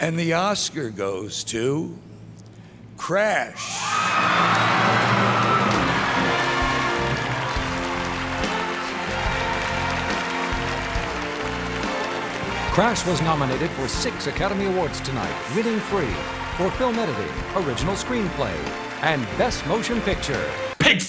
And the Oscar goes to Crash. Crash was nominated for six Academy Awards tonight, winning three for film editing, original screenplay, and best motion picture. Pig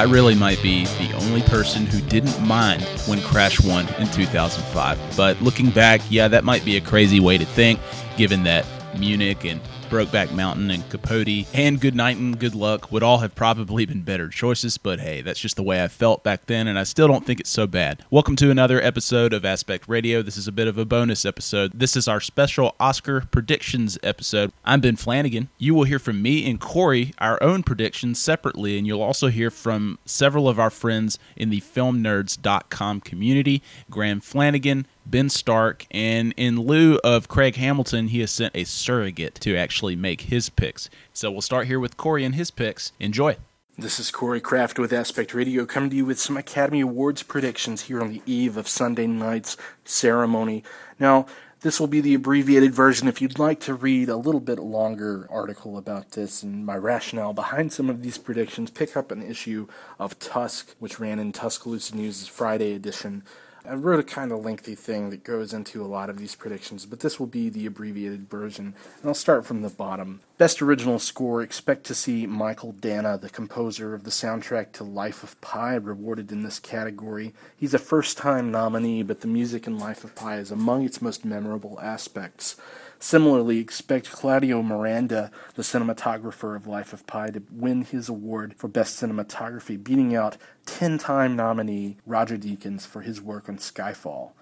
I really might be the only person who didn't mind when Crash won in 2005. But looking back, yeah, that might be a crazy way to think, given that Munich and Brokeback Mountain and Capote and Good Night and Good Luck would all have probably been better choices, but hey, that's just the way I felt back then, and I still don't think it's so bad. Welcome to another episode of Aspect Radio. This is a bit of a bonus episode. This is our special Oscar predictions episode. I'm Ben Flanagan. You will hear from me and Corey our own predictions separately, and you'll also hear from several of our friends in the filmnerds.com community Graham Flanagan, Ben Stark, and in lieu of Craig Hamilton, he has sent a surrogate to actually make his picks. So we'll start here with Corey and his picks. Enjoy. This is Corey Kraft with Aspect Radio coming to you with some Academy Awards predictions here on the eve of Sunday night's ceremony. Now, this will be the abbreviated version. If you'd like to read a little bit longer article about this and my rationale behind some of these predictions, pick up an issue of Tusk, which ran in Tuscaloosa News' Friday edition. I wrote a kind of lengthy thing that goes into a lot of these predictions, but this will be the abbreviated version. And I'll start from the bottom. Best original score expect to see Michael Danna, the composer of the soundtrack to Life of Pi, rewarded in this category. He's a first time nominee, but the music in Life of Pi is among its most memorable aspects. Similarly, expect Claudio Miranda, the cinematographer of Life of Pi, to win his award for Best Cinematography, beating out 10 time nominee Roger Deakins for his work on Skyfall.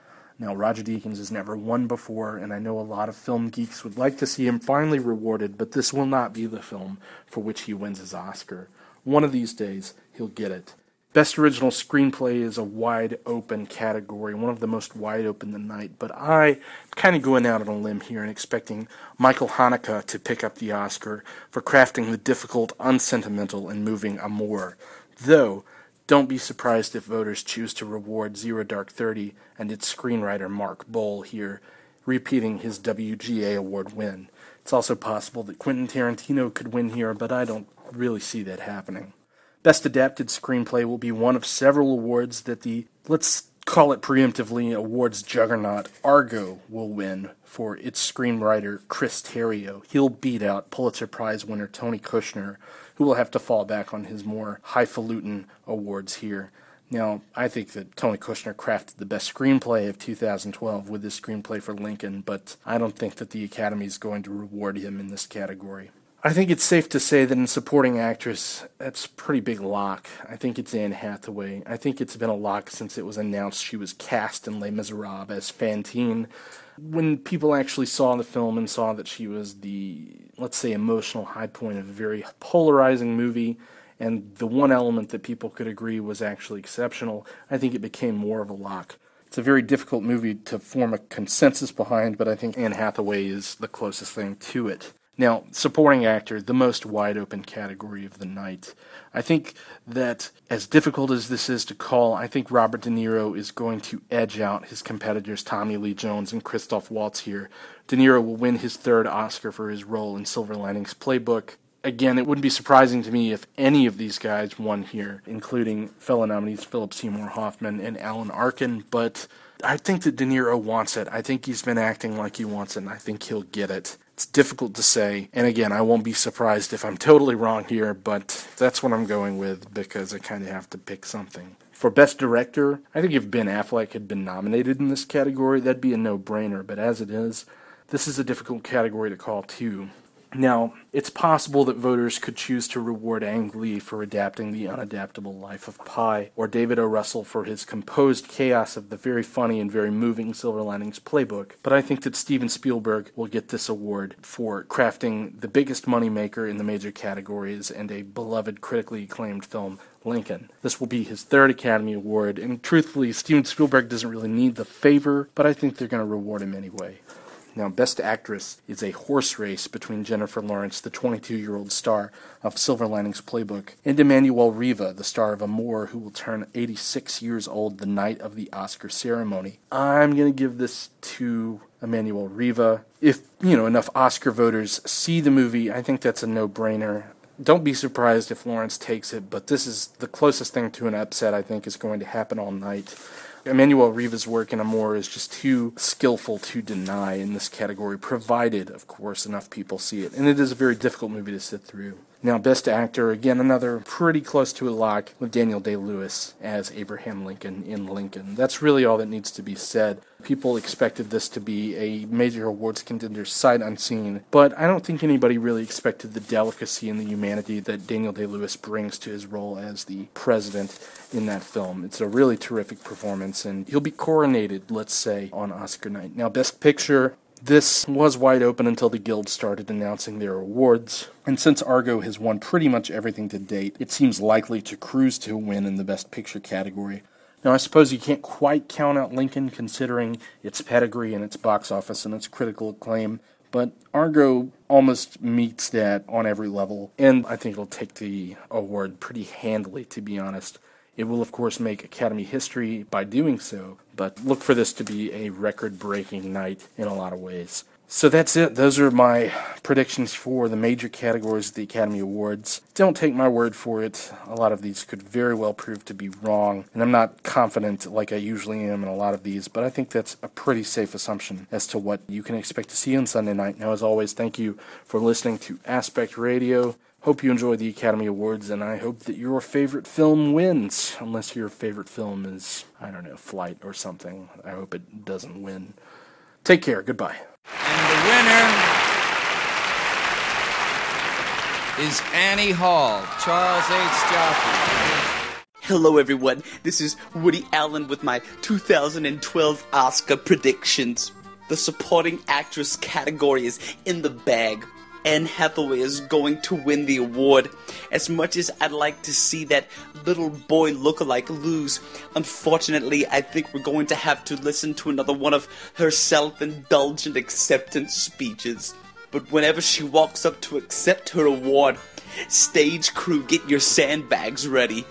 Now, Roger Deakins has never won before, and I know a lot of film geeks would like to see him finally rewarded, but this will not be the film for which he wins his Oscar. One of these days, he'll get it. Best Original Screenplay is a wide open category, one of the most wide open tonight. But I kind of going out on a limb here and expecting Michael Haneke to pick up the Oscar for crafting the difficult, unsentimental, and moving amour. Though, don't be surprised if voters choose to reward Zero Dark Thirty and its screenwriter Mark Boal here, repeating his WGA award win. It's also possible that Quentin Tarantino could win here, but I don't really see that happening. Best Adapted Screenplay will be one of several awards that the, let's call it preemptively, awards juggernaut Argo will win for its screenwriter Chris Terrio. He'll beat out Pulitzer Prize winner Tony Kushner, who will have to fall back on his more highfalutin awards here. Now, I think that Tony Kushner crafted the best screenplay of 2012 with his screenplay for Lincoln, but I don't think that the Academy is going to reward him in this category. I think it's safe to say that in supporting actress, that's a pretty big lock. I think it's Anne Hathaway. I think it's been a lock since it was announced she was cast in Les Miserables as Fantine. When people actually saw the film and saw that she was the, let's say, emotional high point of a very polarizing movie, and the one element that people could agree was actually exceptional, I think it became more of a lock. It's a very difficult movie to form a consensus behind, but I think Anne Hathaway is the closest thing to it. Now, supporting actor, the most wide open category of the night. I think that as difficult as this is to call, I think Robert De Niro is going to edge out his competitors Tommy Lee Jones and Christoph Waltz here. De Niro will win his third Oscar for his role in Silver Linings Playbook. Again, it wouldn't be surprising to me if any of these guys won here, including fellow nominees Philip Seymour Hoffman and Alan Arkin, but I think that De Niro wants it. I think he's been acting like he wants it, and I think he'll get it. It's difficult to say. And again, I won't be surprised if I'm totally wrong here, but that's what I'm going with because I kind of have to pick something. For Best Director, I think if Ben Affleck had been nominated in this category, that'd be a no brainer, but as it is, this is a difficult category to call too. Now, it's possible that voters could choose to reward Ang Lee for adapting the unadaptable life of Pi, or David O. Russell for his composed chaos of the very funny and very moving Silver Linings Playbook. But I think that Steven Spielberg will get this award for crafting the biggest moneymaker in the major categories and a beloved, critically acclaimed film Lincoln. This will be his third Academy Award, and truthfully, Steven Spielberg doesn't really need the favor, but I think they're going to reward him anyway. Now, Best Actress is a horse race between Jennifer Lawrence, the 22 year old star of Silver Linings Playbook, and Emmanuelle Riva, the star of Amour, who will turn 86 years old the night of the Oscar ceremony. I'm going to give this to Emmanuelle Riva. If, you know, enough Oscar voters see the movie, I think that's a no brainer. Don't be surprised if Lawrence takes it, but this is the closest thing to an upset I think is going to happen all night. Emmanuelle Riva's work in Amour is just too skillful to deny in this category, provided, of course, enough people see it. And it is a very difficult movie to sit through. Now, Best Actor, again, another pretty close to a lock with Daniel Day Lewis as Abraham Lincoln in Lincoln. That's really all that needs to be said. People expected this to be a major awards contender sight unseen, but I don't think anybody really expected the delicacy and the humanity that Daniel Day Lewis brings to his role as the president in that film. It's a really terrific performance, and he'll be coronated, let's say, on Oscar night. Now, Best Picture, this was wide open until the Guild started announcing their awards, and since Argo has won pretty much everything to date, it seems likely to cruise to a win in the Best Picture category. Now, I suppose you can't quite count out Lincoln considering its pedigree and its box office and its critical acclaim, but Argo almost meets that on every level, and I think it'll take the award pretty handily, to be honest. It will, of course, make Academy history by doing so, but look for this to be a record breaking night in a lot of ways. So that's it. Those are my predictions for the major categories of the Academy Awards. Don't take my word for it. A lot of these could very well prove to be wrong, and I'm not confident like I usually am in a lot of these, but I think that's a pretty safe assumption as to what you can expect to see on Sunday night. Now, as always, thank you for listening to Aspect Radio. Hope you enjoy the Academy Awards, and I hope that your favorite film wins. Unless your favorite film is, I don't know, Flight or something. I hope it doesn't win. Take care. Goodbye. And the winner is Annie Hall, Charles H. Joffe. Hello, everyone. This is Woody Allen with my 2012 Oscar predictions. The supporting actress category is in the bag. Anne Hathaway is going to win the award. As much as I'd like to see that little boy lookalike lose, unfortunately, I think we're going to have to listen to another one of her self indulgent acceptance speeches. But whenever she walks up to accept her award, stage crew, get your sandbags ready.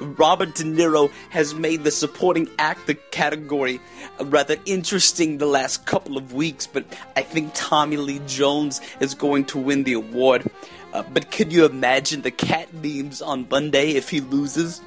Robert De Niro has made the supporting actor category rather interesting the last couple of weeks, but I think Tommy Lee Jones is going to win the award. Uh, but could you imagine the cat memes on Monday if he loses?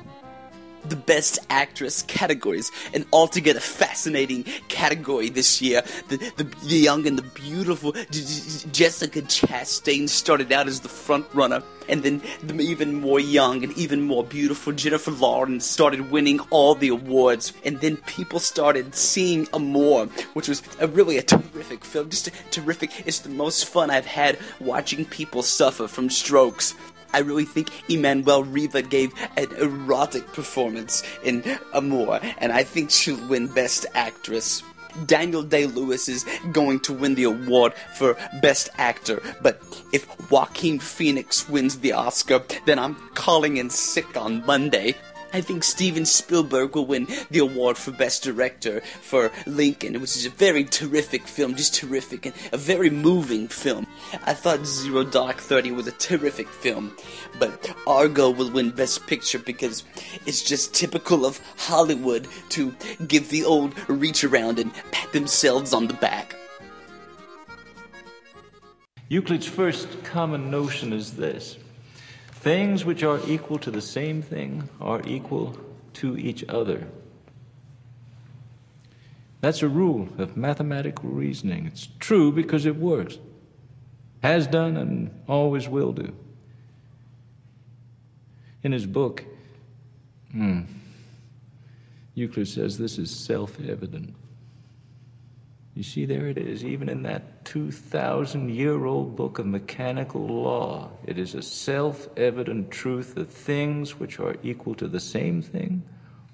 The Best Actress categories, an altogether fascinating category this year. The, the, the young and the beautiful J- J- Jessica Chastain started out as the front runner, and then the even more young and even more beautiful Jennifer Lawrence started winning all the awards, and then people started seeing Amour, which was a really a terrific film, just a, terrific. It's the most fun I've had watching people suffer from strokes. I really think Emmanuelle Riva gave an erotic performance in Amour, and I think she'll win Best Actress. Daniel Day Lewis is going to win the award for Best Actor, but if Joaquin Phoenix wins the Oscar, then I'm calling in sick on Monday. I think Steven Spielberg will win the award for Best Director for Lincoln, which is a very terrific film, just terrific, and a very moving film. I thought Zero Dark Thirty was a terrific film, but Argo will win Best Picture because it's just typical of Hollywood to give the old reach around and pat themselves on the back. Euclid's first common notion is this things which are equal to the same thing are equal to each other. That's a rule of mathematical reasoning. It's true because it works, has done, and always will do. In his book, hmm, Euclid says this is self evident. You see, there it is, even in that 2,000 year old book of mechanical law. It is a self evident truth that things which are equal to the same thing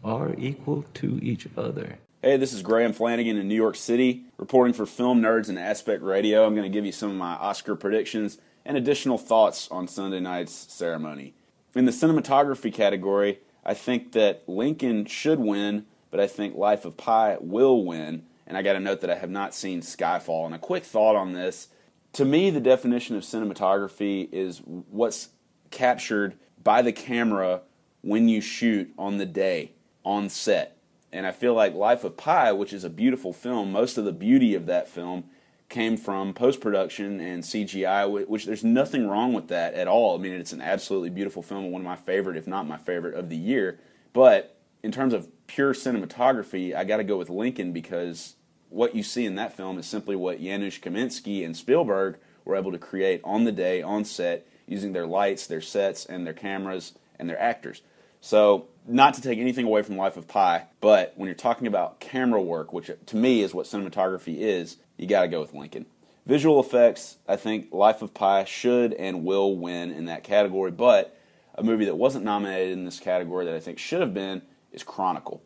are equal to each other. Hey, this is Graham Flanagan in New York City, reporting for Film Nerds and Aspect Radio. I'm going to give you some of my Oscar predictions and additional thoughts on Sunday night's ceremony. In the cinematography category, I think that Lincoln should win, but I think Life of Pi will win. And I got to note that I have not seen Skyfall. And a quick thought on this to me, the definition of cinematography is what's captured by the camera when you shoot on the day, on set. And I feel like Life of Pi, which is a beautiful film, most of the beauty of that film came from post production and CGI, which there's nothing wrong with that at all. I mean, it's an absolutely beautiful film, one of my favorite, if not my favorite, of the year. But in terms of pure cinematography, I got to go with Lincoln because what you see in that film is simply what Janusz Kaminski and Spielberg were able to create on the day, on set, using their lights, their sets, and their cameras and their actors. So, not to take anything away from Life of Pi, but when you're talking about camera work, which to me is what cinematography is, you got to go with Lincoln. Visual effects, I think Life of Pi should and will win in that category, but a movie that wasn't nominated in this category that I think should have been is Chronicle.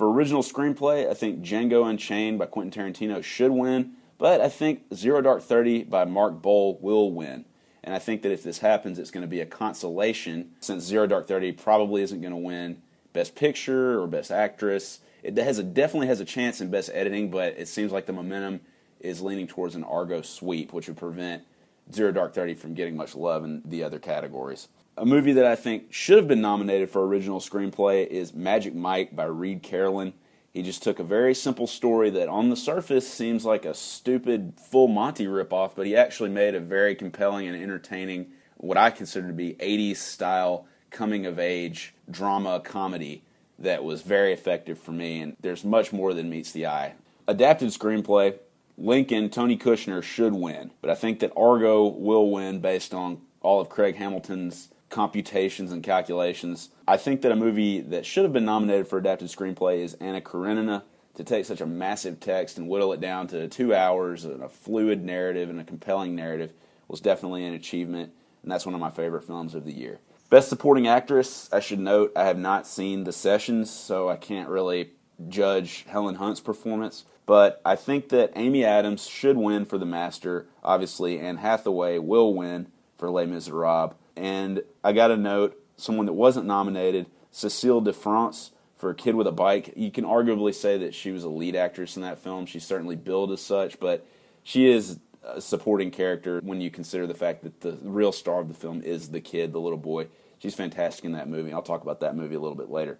For original screenplay, I think Django Unchained by Quentin Tarantino should win, but I think Zero Dark Thirty by Mark Boal will win. And I think that if this happens, it's going to be a consolation since Zero Dark Thirty probably isn't going to win Best Picture or Best Actress. It has a, definitely has a chance in Best Editing, but it seems like the momentum is leaning towards an Argo sweep, which would prevent Zero Dark Thirty from getting much love in the other categories. A movie that I think should have been nominated for original screenplay is Magic Mike by Reid Carolin. He just took a very simple story that on the surface seems like a stupid full Monty ripoff, but he actually made a very compelling and entertaining, what I consider to be 80s style coming of age drama comedy that was very effective for me, and there's much more than meets the eye. Adapted screenplay, Lincoln, Tony Kushner should win, but I think that Argo will win based on all of Craig Hamilton's computations and calculations. I think that a movie that should have been nominated for adapted screenplay is Anna Karenina. To take such a massive text and whittle it down to two hours and a fluid narrative and a compelling narrative was definitely an achievement, and that's one of my favorite films of the year. Best Supporting Actress, I should note, I have not seen The Sessions, so I can't really judge Helen Hunt's performance. But I think that Amy Adams should win for The Master, obviously, and Hathaway will win for Les Miserables. And I got a note someone that wasn't nominated, Cecile de France for A Kid with a Bike. You can arguably say that she was a lead actress in that film. She's certainly billed as such, but she is a supporting character when you consider the fact that the real star of the film is the kid, the little boy. She's fantastic in that movie. I'll talk about that movie a little bit later.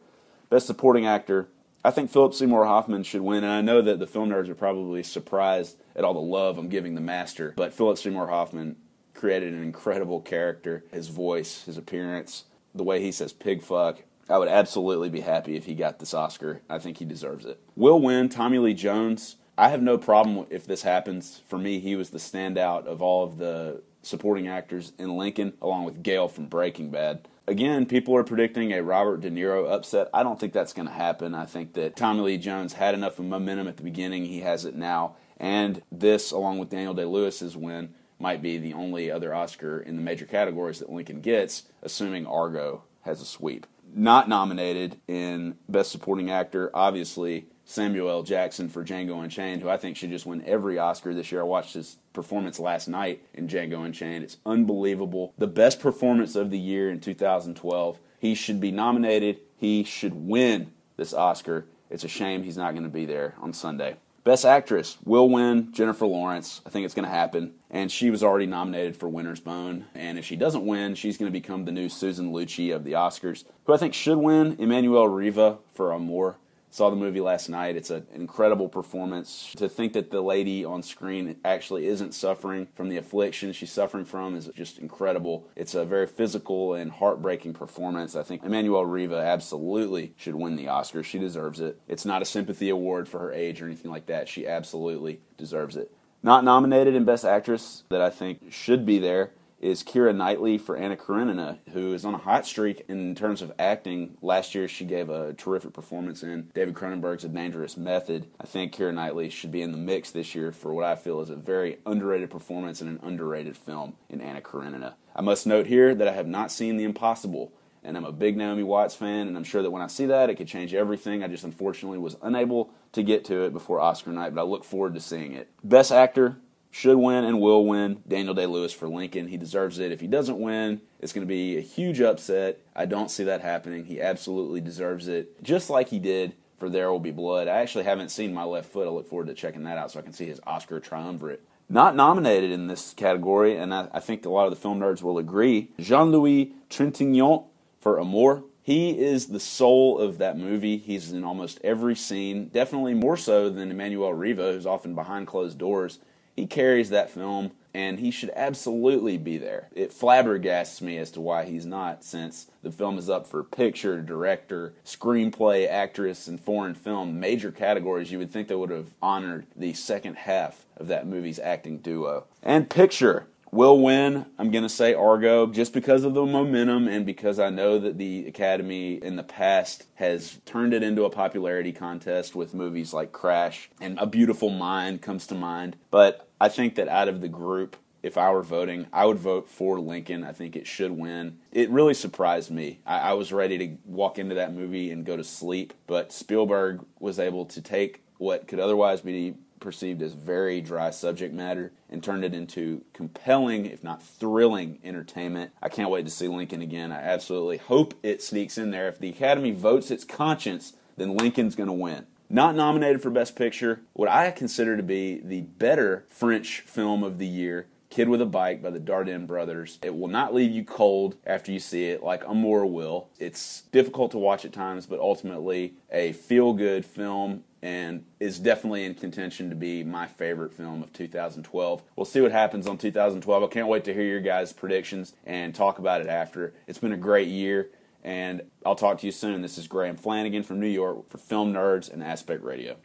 Best supporting actor, I think Philip Seymour Hoffman should win, and I know that the film nerds are probably surprised at all the love I'm giving the master, but Philip Seymour Hoffman created an incredible character. His voice, his appearance, the way he says pig fuck. I would absolutely be happy if he got this Oscar. I think he deserves it. Will win Tommy Lee Jones. I have no problem if this happens. For me, he was the standout of all of the supporting actors in Lincoln, along with Gale from Breaking Bad. Again, people are predicting a Robert De Niro upset. I don't think that's going to happen. I think that Tommy Lee Jones had enough of momentum at the beginning. He has it now. And this, along with Daniel Day Lewis's win, might be the only other Oscar in the major categories that Lincoln gets, assuming Argo has a sweep. Not nominated in Best Supporting Actor, obviously, Samuel L. Jackson for Django Unchained, who I think should just win every Oscar this year. I watched his performance last night in Django Unchained. It's unbelievable. The best performance of the year in 2012. He should be nominated. He should win this Oscar. It's a shame he's not going to be there on Sunday. Best Actress will win Jennifer Lawrence. I think it's going to happen. And she was already nominated for Winter's Bone. And if she doesn't win, she's going to become the new Susan Lucci of the Oscars, who I think should win Emmanuelle Riva for Amour. Saw the movie last night. It's an incredible performance. To think that the lady on screen actually isn't suffering from the affliction she's suffering from is just incredible. It's a very physical and heartbreaking performance. I think Emmanuelle Riva absolutely should win the Oscar. She deserves it. It's not a sympathy award for her age or anything like that. She absolutely deserves it. Not nominated in Best Actress that I think should be there is Keira Knightley for Anna Karenina, who is on a hot streak in terms of acting. Last year, she gave a terrific performance in David Cronenberg's A Dangerous Method. I think Keira Knightley should be in the mix this year for what I feel is a very underrated performance in an underrated film in Anna Karenina. I must note here that I have not seen The Impossible, and I'm a big Naomi Watts fan, and I'm sure that when I see that, it could change everything. I just unfortunately was unable to get to it before Oscar night, but I look forward to seeing it. Best Actor, should win and will win. Daniel Day Lewis for Lincoln. He deserves it. If he doesn't win, it's going to be a huge upset. I don't see that happening. He absolutely deserves it, just like he did for There Will Be Blood. I actually haven't seen My Left Foot. I look forward to checking that out so I can see his Oscar triumvirate. Not nominated in this category, and I, I think a lot of the film nerds will agree, Jean Louis Trintignant for Amour. He is the soul of that movie. He's in almost every scene, definitely more so than Emmanuelle Riva, who's often behind closed doors he carries that film and he should absolutely be there. It flabbergasts me as to why he's not, since the film is up for picture, director, screenplay, actress, and foreign film, major categories. You would think they would have honored the second half of that movie's acting duo. And picture will win. I'm going to say Argo just because of the momentum and because I know that the Academy in the past has turned it into a popularity contest with movies like Crash and A Beautiful Mind comes to mind. But I think that out of the group, if I were voting, I would vote for Lincoln. I think it should win. It really surprised me. I, I was ready to walk into that movie and go to sleep, but Spielberg was able to take what could otherwise be perceived as very dry subject matter and turned it into compelling, if not thrilling, entertainment. I can't wait to see Lincoln again. I absolutely hope it sneaks in there. If the Academy votes its conscience, then Lincoln's going to win. Not nominated for Best Picture, what I consider to be the better French film of the year Kid with a Bike by the Dardenne brothers. It will not leave you cold after you see it like Amour will. It's difficult to watch at times, but ultimately a feel good film and is definitely in contention to be my favorite film of 2012. We'll see what happens on 2012. I can't wait to hear your guys' predictions and talk about it after. It's been a great year, and I'll talk to you soon. This is Graham Flanagan from New York for Film Nerds and Aspect Radio.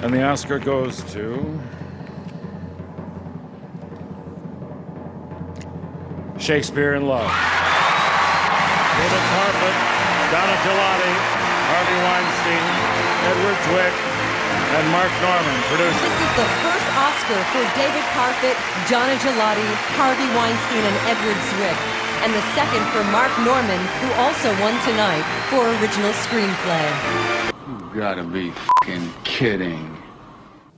And the Oscar goes to. Shakespeare in Love. David Parfitt, Donna Gigliotti, Harvey Weinstein, Edward Zwick, and Marc Norman, producers. This is the first Oscar for David Parfitt, Donna Gigliotti, Harvey Weinstein, and Edward Zwick. And the second for Marc Norman, who also won tonight for original screenplay. You gotta be fing kidding.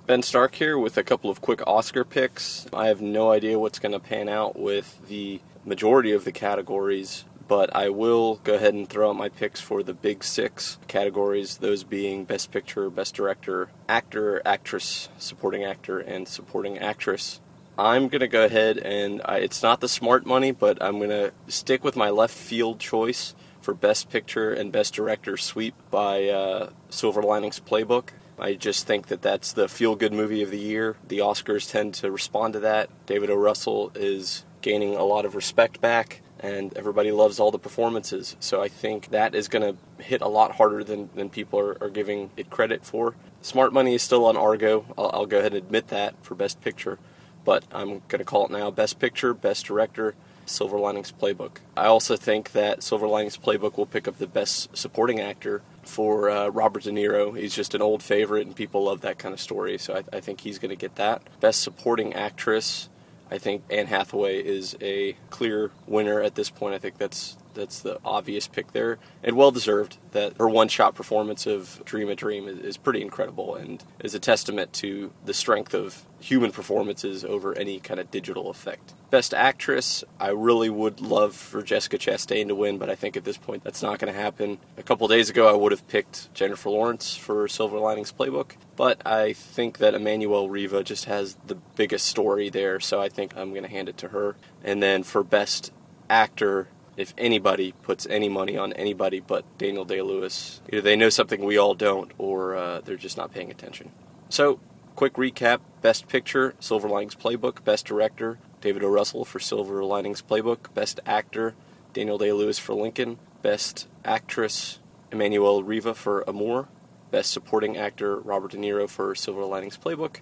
Ben Stark here with a couple of quick Oscar picks. I have no idea what's going to pan out with the majority of the categories, but I will go ahead and throw out my picks for the big six categories, those being Best Picture, Best Director, Actor, Actress, Supporting Actor, and Supporting Actress. I'm going to go ahead and I, it's not the smart money, but I'm going to stick with my left field choice for Best Picture and Best Director sweep by uh, Silver Linings Playbook. I just think that that's the feel good movie of the year. The Oscars tend to respond to that. David O. Russell is gaining a lot of respect back, and everybody loves all the performances. So I think that is going to hit a lot harder than, than people are, are giving it credit for. Smart Money is still on Argo. I'll, I'll go ahead and admit that for Best Picture, but I'm going to call it now Best Picture, Best Director, Silver Linings Playbook. I also think that Silver Linings Playbook will pick up the Best Supporting Actor for uh, Robert De Niro. He's just an old favorite, and people love that kind of story, so I, I think he's going to get that. Best Supporting Actress, I think Anne Hathaway is a clear winner at this point. I think that's that's the obvious pick there, and well deserved. That her one-shot performance of "Dream a Dream" is, is pretty incredible, and is a testament to the strength of human performances over any kind of digital effect. Best Actress, I really would love for Jessica Chastain to win, but I think at this point that's not going to happen. A couple days ago, I would have picked Jennifer Lawrence for Silver Linings Playbook, but I think that Emmanuelle Riva just has the biggest story there, so I think I'm going to hand it to her. And then for Best Actor, if anybody puts any money on anybody but Daniel Day Lewis, either they know something we all don't, or uh, they're just not paying attention. So, quick recap Best Picture, Silver Linings Playbook. Best Director, David O. Russell for Silver Linings Playbook. Best Actor, Daniel Day Lewis for Lincoln. Best Actress, Emmanuelle Riva for Amour. Best Supporting Actor, Robert De Niro for Silver Linings Playbook.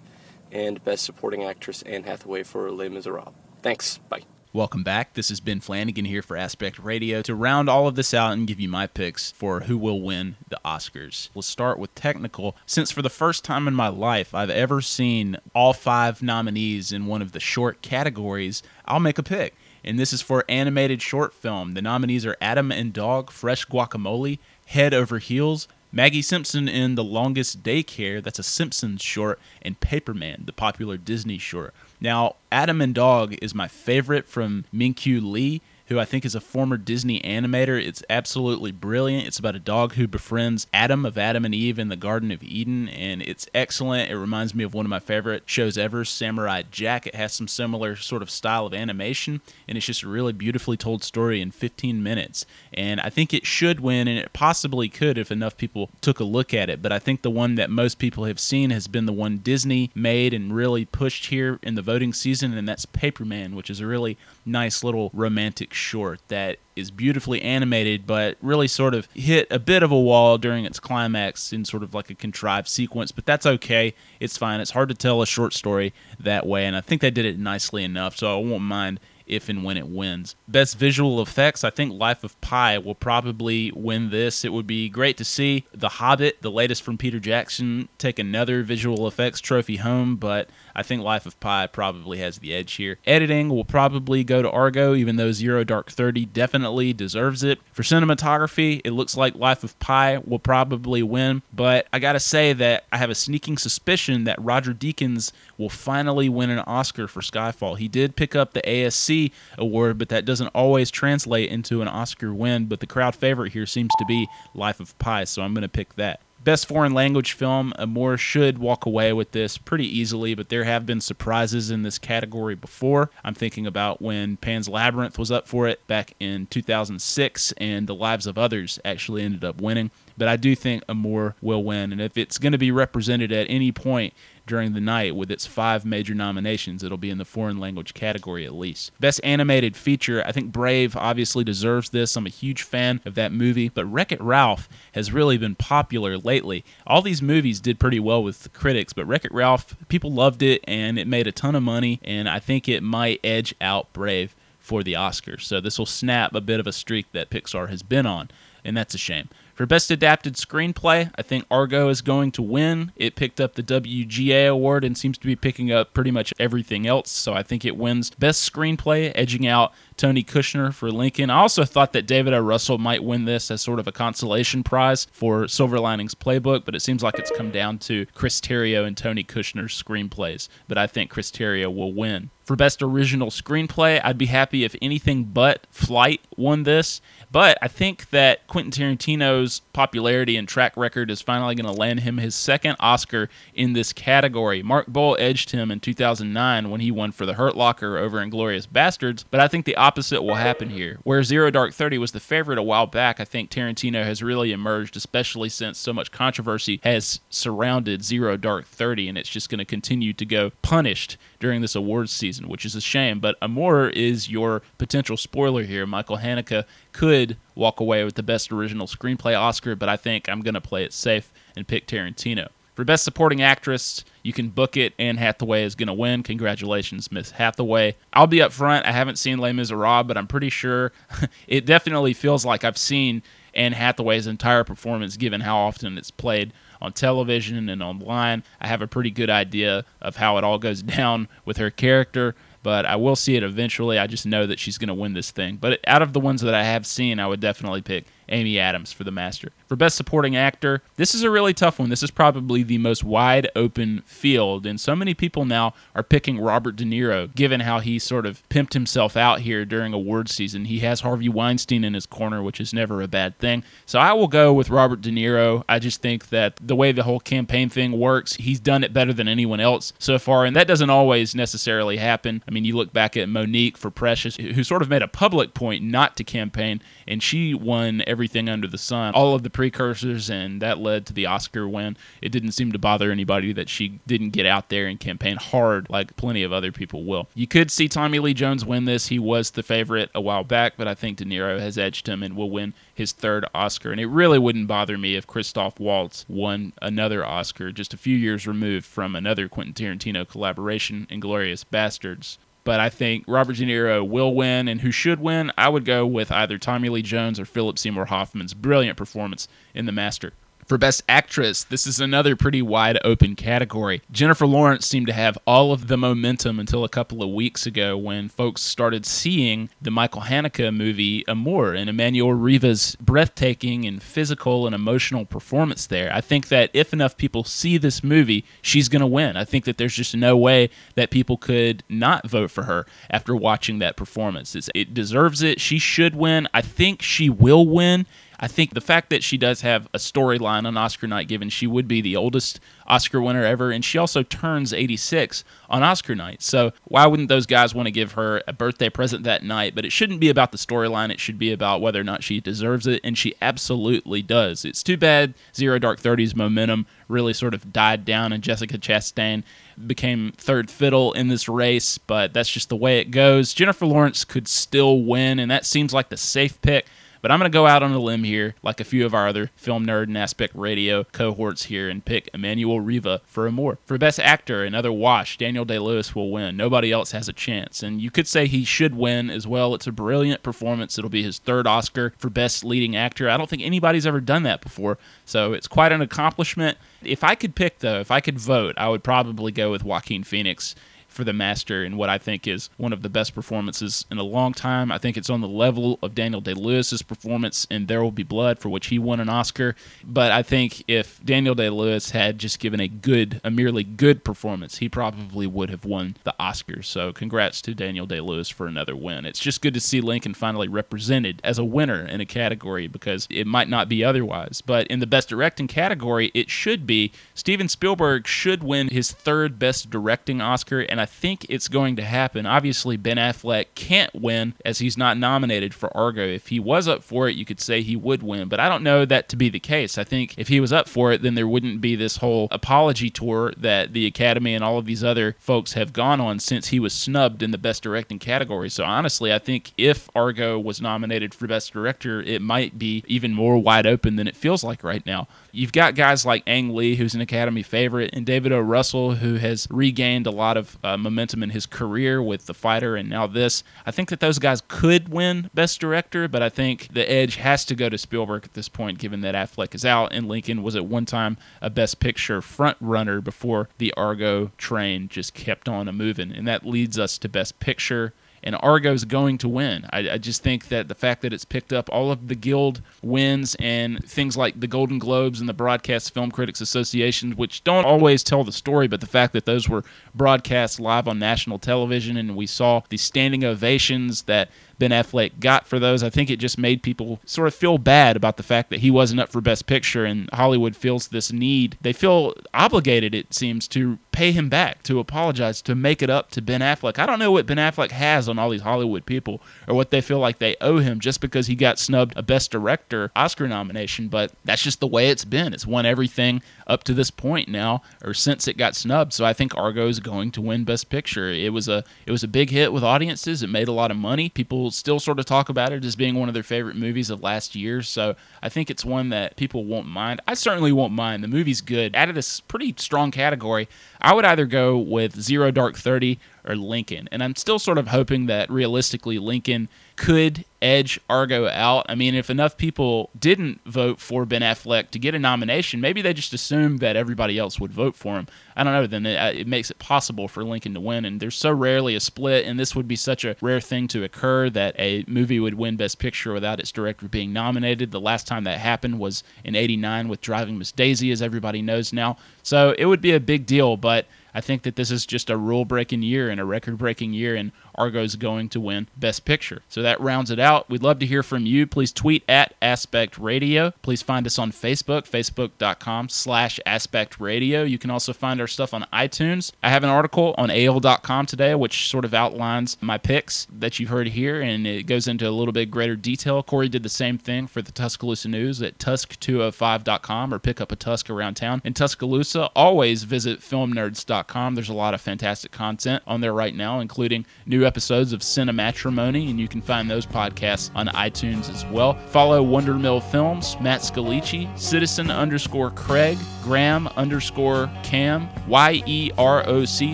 and Best Supporting Actress Anne Hathaway for Les Miserables. Thanks. Bye. Welcome back. This is Ben Flanagan here for Aspect Radio to round all of this out and give you my picks for who will win the Oscars. We'll start with technical. Since for the first time in my life I've ever seen all five nominees in one of the short categories, I'll make a pick. And this is for animated short film. The nominees are Adam and Dog, Fresh Guacamole, Head Over Heels, Maggie Simpson in The Longest Daycare, that's a Simpsons short, and Paperman, the popular Disney short. Now, Adam and Dog is my favorite from Minkyu Lee, who I think is a former Disney animator. It's absolutely brilliant. It's about a dog who befriends Adam of Adam and Eve in the Garden of Eden, and it's excellent. It reminds me of one of my favorite shows ever, Samurai Jack. It has some similar sort of style of animation, and it's just a really beautifully told story in 15 minutes. And I think it should win, and it possibly could if enough people took a look at it. But I think the one that most people have seen has been the one Disney made and really pushed here in the voting season, and that's Paperman, which is a really nice little romantic short that is beautifully animated, but really sort of hit a bit of a wall during its climax in sort of like a contrived sequence. But that's okay. It's fine. It's hard to tell a short story that way, and I think they did it nicely enough, so I won't mind if and when it wins. Best visual effects, I think Life of Pi will probably win this. It would be great to see The Hobbit, the latest from Peter Jackson, take another visual effects trophy home, but I think Life of Pi probably has the edge here. Editing will probably go to Argo, even though Zero Dark 30 definitely deserves it. For cinematography, it looks like Life of Pi will probably win, but I gotta say that I have a sneaking suspicion that Roger Deakins will finally win an Oscar for Skyfall. He did pick up the ASC award, but that doesn't always translate into an Oscar win. But the crowd favorite here seems to be Life of Pi, so I'm gonna pick that. Best foreign language film, uh, Amour should walk away with this pretty easily, but there have been surprises in this category before. I'm thinking about when Pan's Labyrinth was up for it back in 2006, and The Lives of Others actually ended up winning. But I do think Amour will win, and if it's going to be represented at any point during the night with its five major nominations. It'll be in the foreign language category at least. Best animated feature, I think Brave obviously deserves this. I'm a huge fan of that movie, but Wreck It Ralph has really been popular lately. All these movies did pretty well with critics, but Wreck It Ralph, people loved it and it made a ton of money, and I think it might edge out Brave for the Oscars. So this will snap a bit of a streak that Pixar has been on, and that's a shame. For Best Adapted Screenplay, I think Argo is going to win. It picked up the WGA award and seems to be picking up pretty much everything else, so I think it wins Best Screenplay, edging out Tony Kushner for Lincoln. I also thought that David O. Russell might win this as sort of a consolation prize for Silver Linings Playbook, but it seems like it's come down to Chris Terrio and Tony Kushner's screenplays. But I think Chris Terrio will win. For Best Original Screenplay, I'd be happy if anything but Flight won this. But I think that Quentin Tarantino's popularity and track record is finally going to land him his second Oscar in this category. Mark Boal edged him in 2009 when he won for The Hurt Locker over Inglourious Basterds, but I think the opposite will happen here. Where Zero Dark 30 was the favorite a while back, I think Tarantino has really emerged, especially since so much controversy has surrounded Zero Dark 30, and it's just going to continue to go punished during this awards season, which is a shame. But Amour is your potential spoiler here. Michael Haneke could walk away with the best original screenplay Oscar, but I think I'm going to play it safe and pick Tarantino. For Best Supporting Actress, you can book it. Anne Hathaway is going to win. Congratulations, Miss Hathaway. I'll be up front. I haven't seen Les Miserables, but I'm pretty sure it definitely feels like I've seen Anne Hathaway's entire performance, given how often it's played on television and online. I have a pretty good idea of how it all goes down with her character, but I will see it eventually. I just know that she's going to win this thing. But out of the ones that I have seen, I would definitely pick Amy Adams for The Master. For Best Supporting Actor, this is a really tough one. This is probably the most wide open field, and so many people now are picking Robert De Niro, given how he sort of pimped himself out here during award season. He has Harvey Weinstein in his corner, which is never a bad thing. So I will go with Robert De Niro. I just think that the way the whole campaign thing works, he's done it better than anyone else so far, and that doesn't always necessarily happen. I mean, you look back at Mo'Nique for Precious, who sort of made a public point not to campaign, and she won every everything under the sun, all of the precursors, and that led to the Oscar win. It didn't seem to bother anybody that she didn't get out there and campaign hard like plenty of other people will. You could see Tommy Lee Jones win this. He was the favorite a while back, but I think De Niro has edged him and will win his third Oscar. And it really wouldn't bother me if Christoph Waltz won another Oscar just a few years removed from another Quentin Tarantino collaboration, Inglourious Basterds but I think Robert De Niro will win, and who should win? I would go with either Tommy Lee Jones or Philip Seymour Hoffman's brilliant performance in The Master. For Best Actress, this is another pretty wide open category. Jennifer Lawrence seemed to have all of the momentum until a couple of weeks ago when folks started seeing the Michael Haneke movie Amour and Emmanuelle Riva's breathtaking and physical and emotional performance there. I think that if enough people see this movie, she's going to win. I think that there's just no way that people could not vote for her after watching that performance. It's, it deserves it. She should win. I think she will win I think the fact that she does have a storyline on Oscar night, given she would be the oldest Oscar winner ever, and she also turns 86 on Oscar night. So why wouldn't those guys want to give her a birthday present that night? But it shouldn't be about the storyline. It should be about whether or not she deserves it, and she absolutely does. It's too bad Zero Dark Thirty's momentum really sort of died down, and Jessica Chastain became third fiddle in this race, but that's just the way it goes. Jennifer Lawrence could still win, and that seems like the safe pick. But I'm going to go out on a limb here, like a few of our other film nerd and aspect radio cohorts here, and pick Emmanuelle Riva for Amour. For Best Actor, another wash, Daniel Day Lewis will win. Nobody else has a chance. And you could say he should win as well. It's a brilliant performance. It'll be his third Oscar for Best Leading Actor. I don't think anybody's ever done that before. So it's quite an accomplishment. If I could pick, though, if I could vote, I would probably go with Joaquin Phoenix for the master in what I think is one of the best performances in a long time. I think it's on the level of Daniel Day Lewis's performance in There Will Be Blood, for which he won an Oscar. But I think if Daniel Day Lewis had just given a good, a merely good performance, he probably would have won the Oscar. So congrats to Daniel Day Lewis for another win. It's just good to see Lincoln finally represented as a winner in a category because it might not be otherwise. But in the best directing category, it should be Steven Spielberg should win his third best directing Oscar, and I think it's going to happen. Obviously, Ben Affleck can't win as he's not nominated for Argo. If he was up for it, you could say he would win, but I don't know that to be the case. I think if he was up for it, then there wouldn't be this whole apology tour that the Academy and all of these other folks have gone on since he was snubbed in the Best Directing category. So honestly, I think if Argo was nominated for Best Director, it might be even more wide open than it feels like right now. You've got guys like Ang Lee, who's an Academy favorite, and David O. Russell, who has regained a lot of uh, momentum in his career with The Fighter and now this. I think that those guys could win Best Director, but I think the edge has to go to Spielberg at this point, given that Affleck is out and Lincoln was at one time a Best Picture front runner before the Argo train just kept on a moving. And that leads us to Best Picture and Argo's going to win. I, I, just think that the fact that it's picked up all of the guild wins and things like the Golden Globes and the Broadcast Film Critics Association, which don't always tell the story, but the fact that those were broadcast live on national television and we saw the standing ovations that Ben Affleck got for those. I think it just made people sort of feel bad about the fact that he wasn't up for Best Picture, and Hollywood feels this need. They feel obligated, it seems, to pay him back, to apologize, to make it up to Ben Affleck. I don't know what Ben Affleck has on all these Hollywood people or what they feel like they owe him just because he got snubbed a Best Director Oscar nomination, but that's just the way it's been. It's won everything up to this point now, or since it got snubbed. So I think Argo is going to win Best Picture. It was a it was a big hit with audiences. It made a lot of money. People still sort of talk about it as being one of their favorite movies of last year. So I think it's one that people won't mind. I certainly won't mind. The movie's good. Out of this pretty strong category, I would either go with Zero Dark Thirty or Lincoln. And I'm still sort of hoping that realistically Lincoln could edge Argo out. I mean, if enough people didn't vote for Ben Affleck to get a nomination, maybe they just assumed that everybody else would vote for him. I don't know. Then it, uh, it, makes it possible for Lincoln to win. And there's so rarely a split, and this would be such a rare thing to occur that a movie would win Best Picture without its director being nominated. The last time that happened was in '89 with Driving Miss Daisy, as everybody knows now. So it would be a big deal, but I think that this is just a rule breaking year and a record breaking year, and Argo's going to win Best Picture. So that rounds it out. We'd love to hear from you. Please tweet at Aspect Radio. Please find us on Facebook, facebook.com slash Aspect Radio. You can also find our stuff on iTunes. I have an article on AL.com today, which sort of outlines my picks that you've heard here, and it goes into a little bit greater detail. Corey did the same thing for the Tuscaloosa News at tusk205.com or pick up a Tusk around town. In Tuscaloosa, always visit filmnerds.com. There's a lot of fantastic content on there right now, including new episodes of Cinematrimony, and you can find those podcasts on iTunes as well. Follow Wonder Mill Films, Matt Scalici, Citizen underscore Craig, Graham underscore Cam, Y E R O C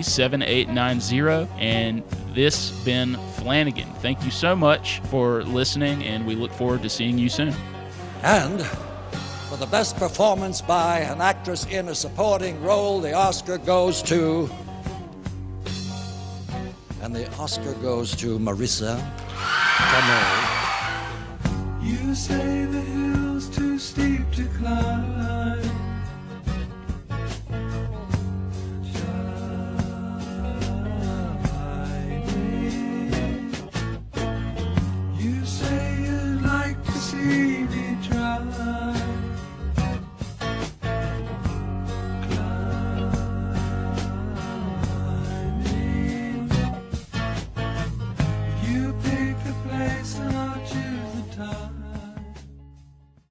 7890, and this Ben Flanagan. Thank you so much for listening, and we look forward to seeing you soon. And for the best performance by an actress in a supporting role, the Oscar goes to. And the Oscar goes to Marisa Tomei. You say the hill's too steep to climb.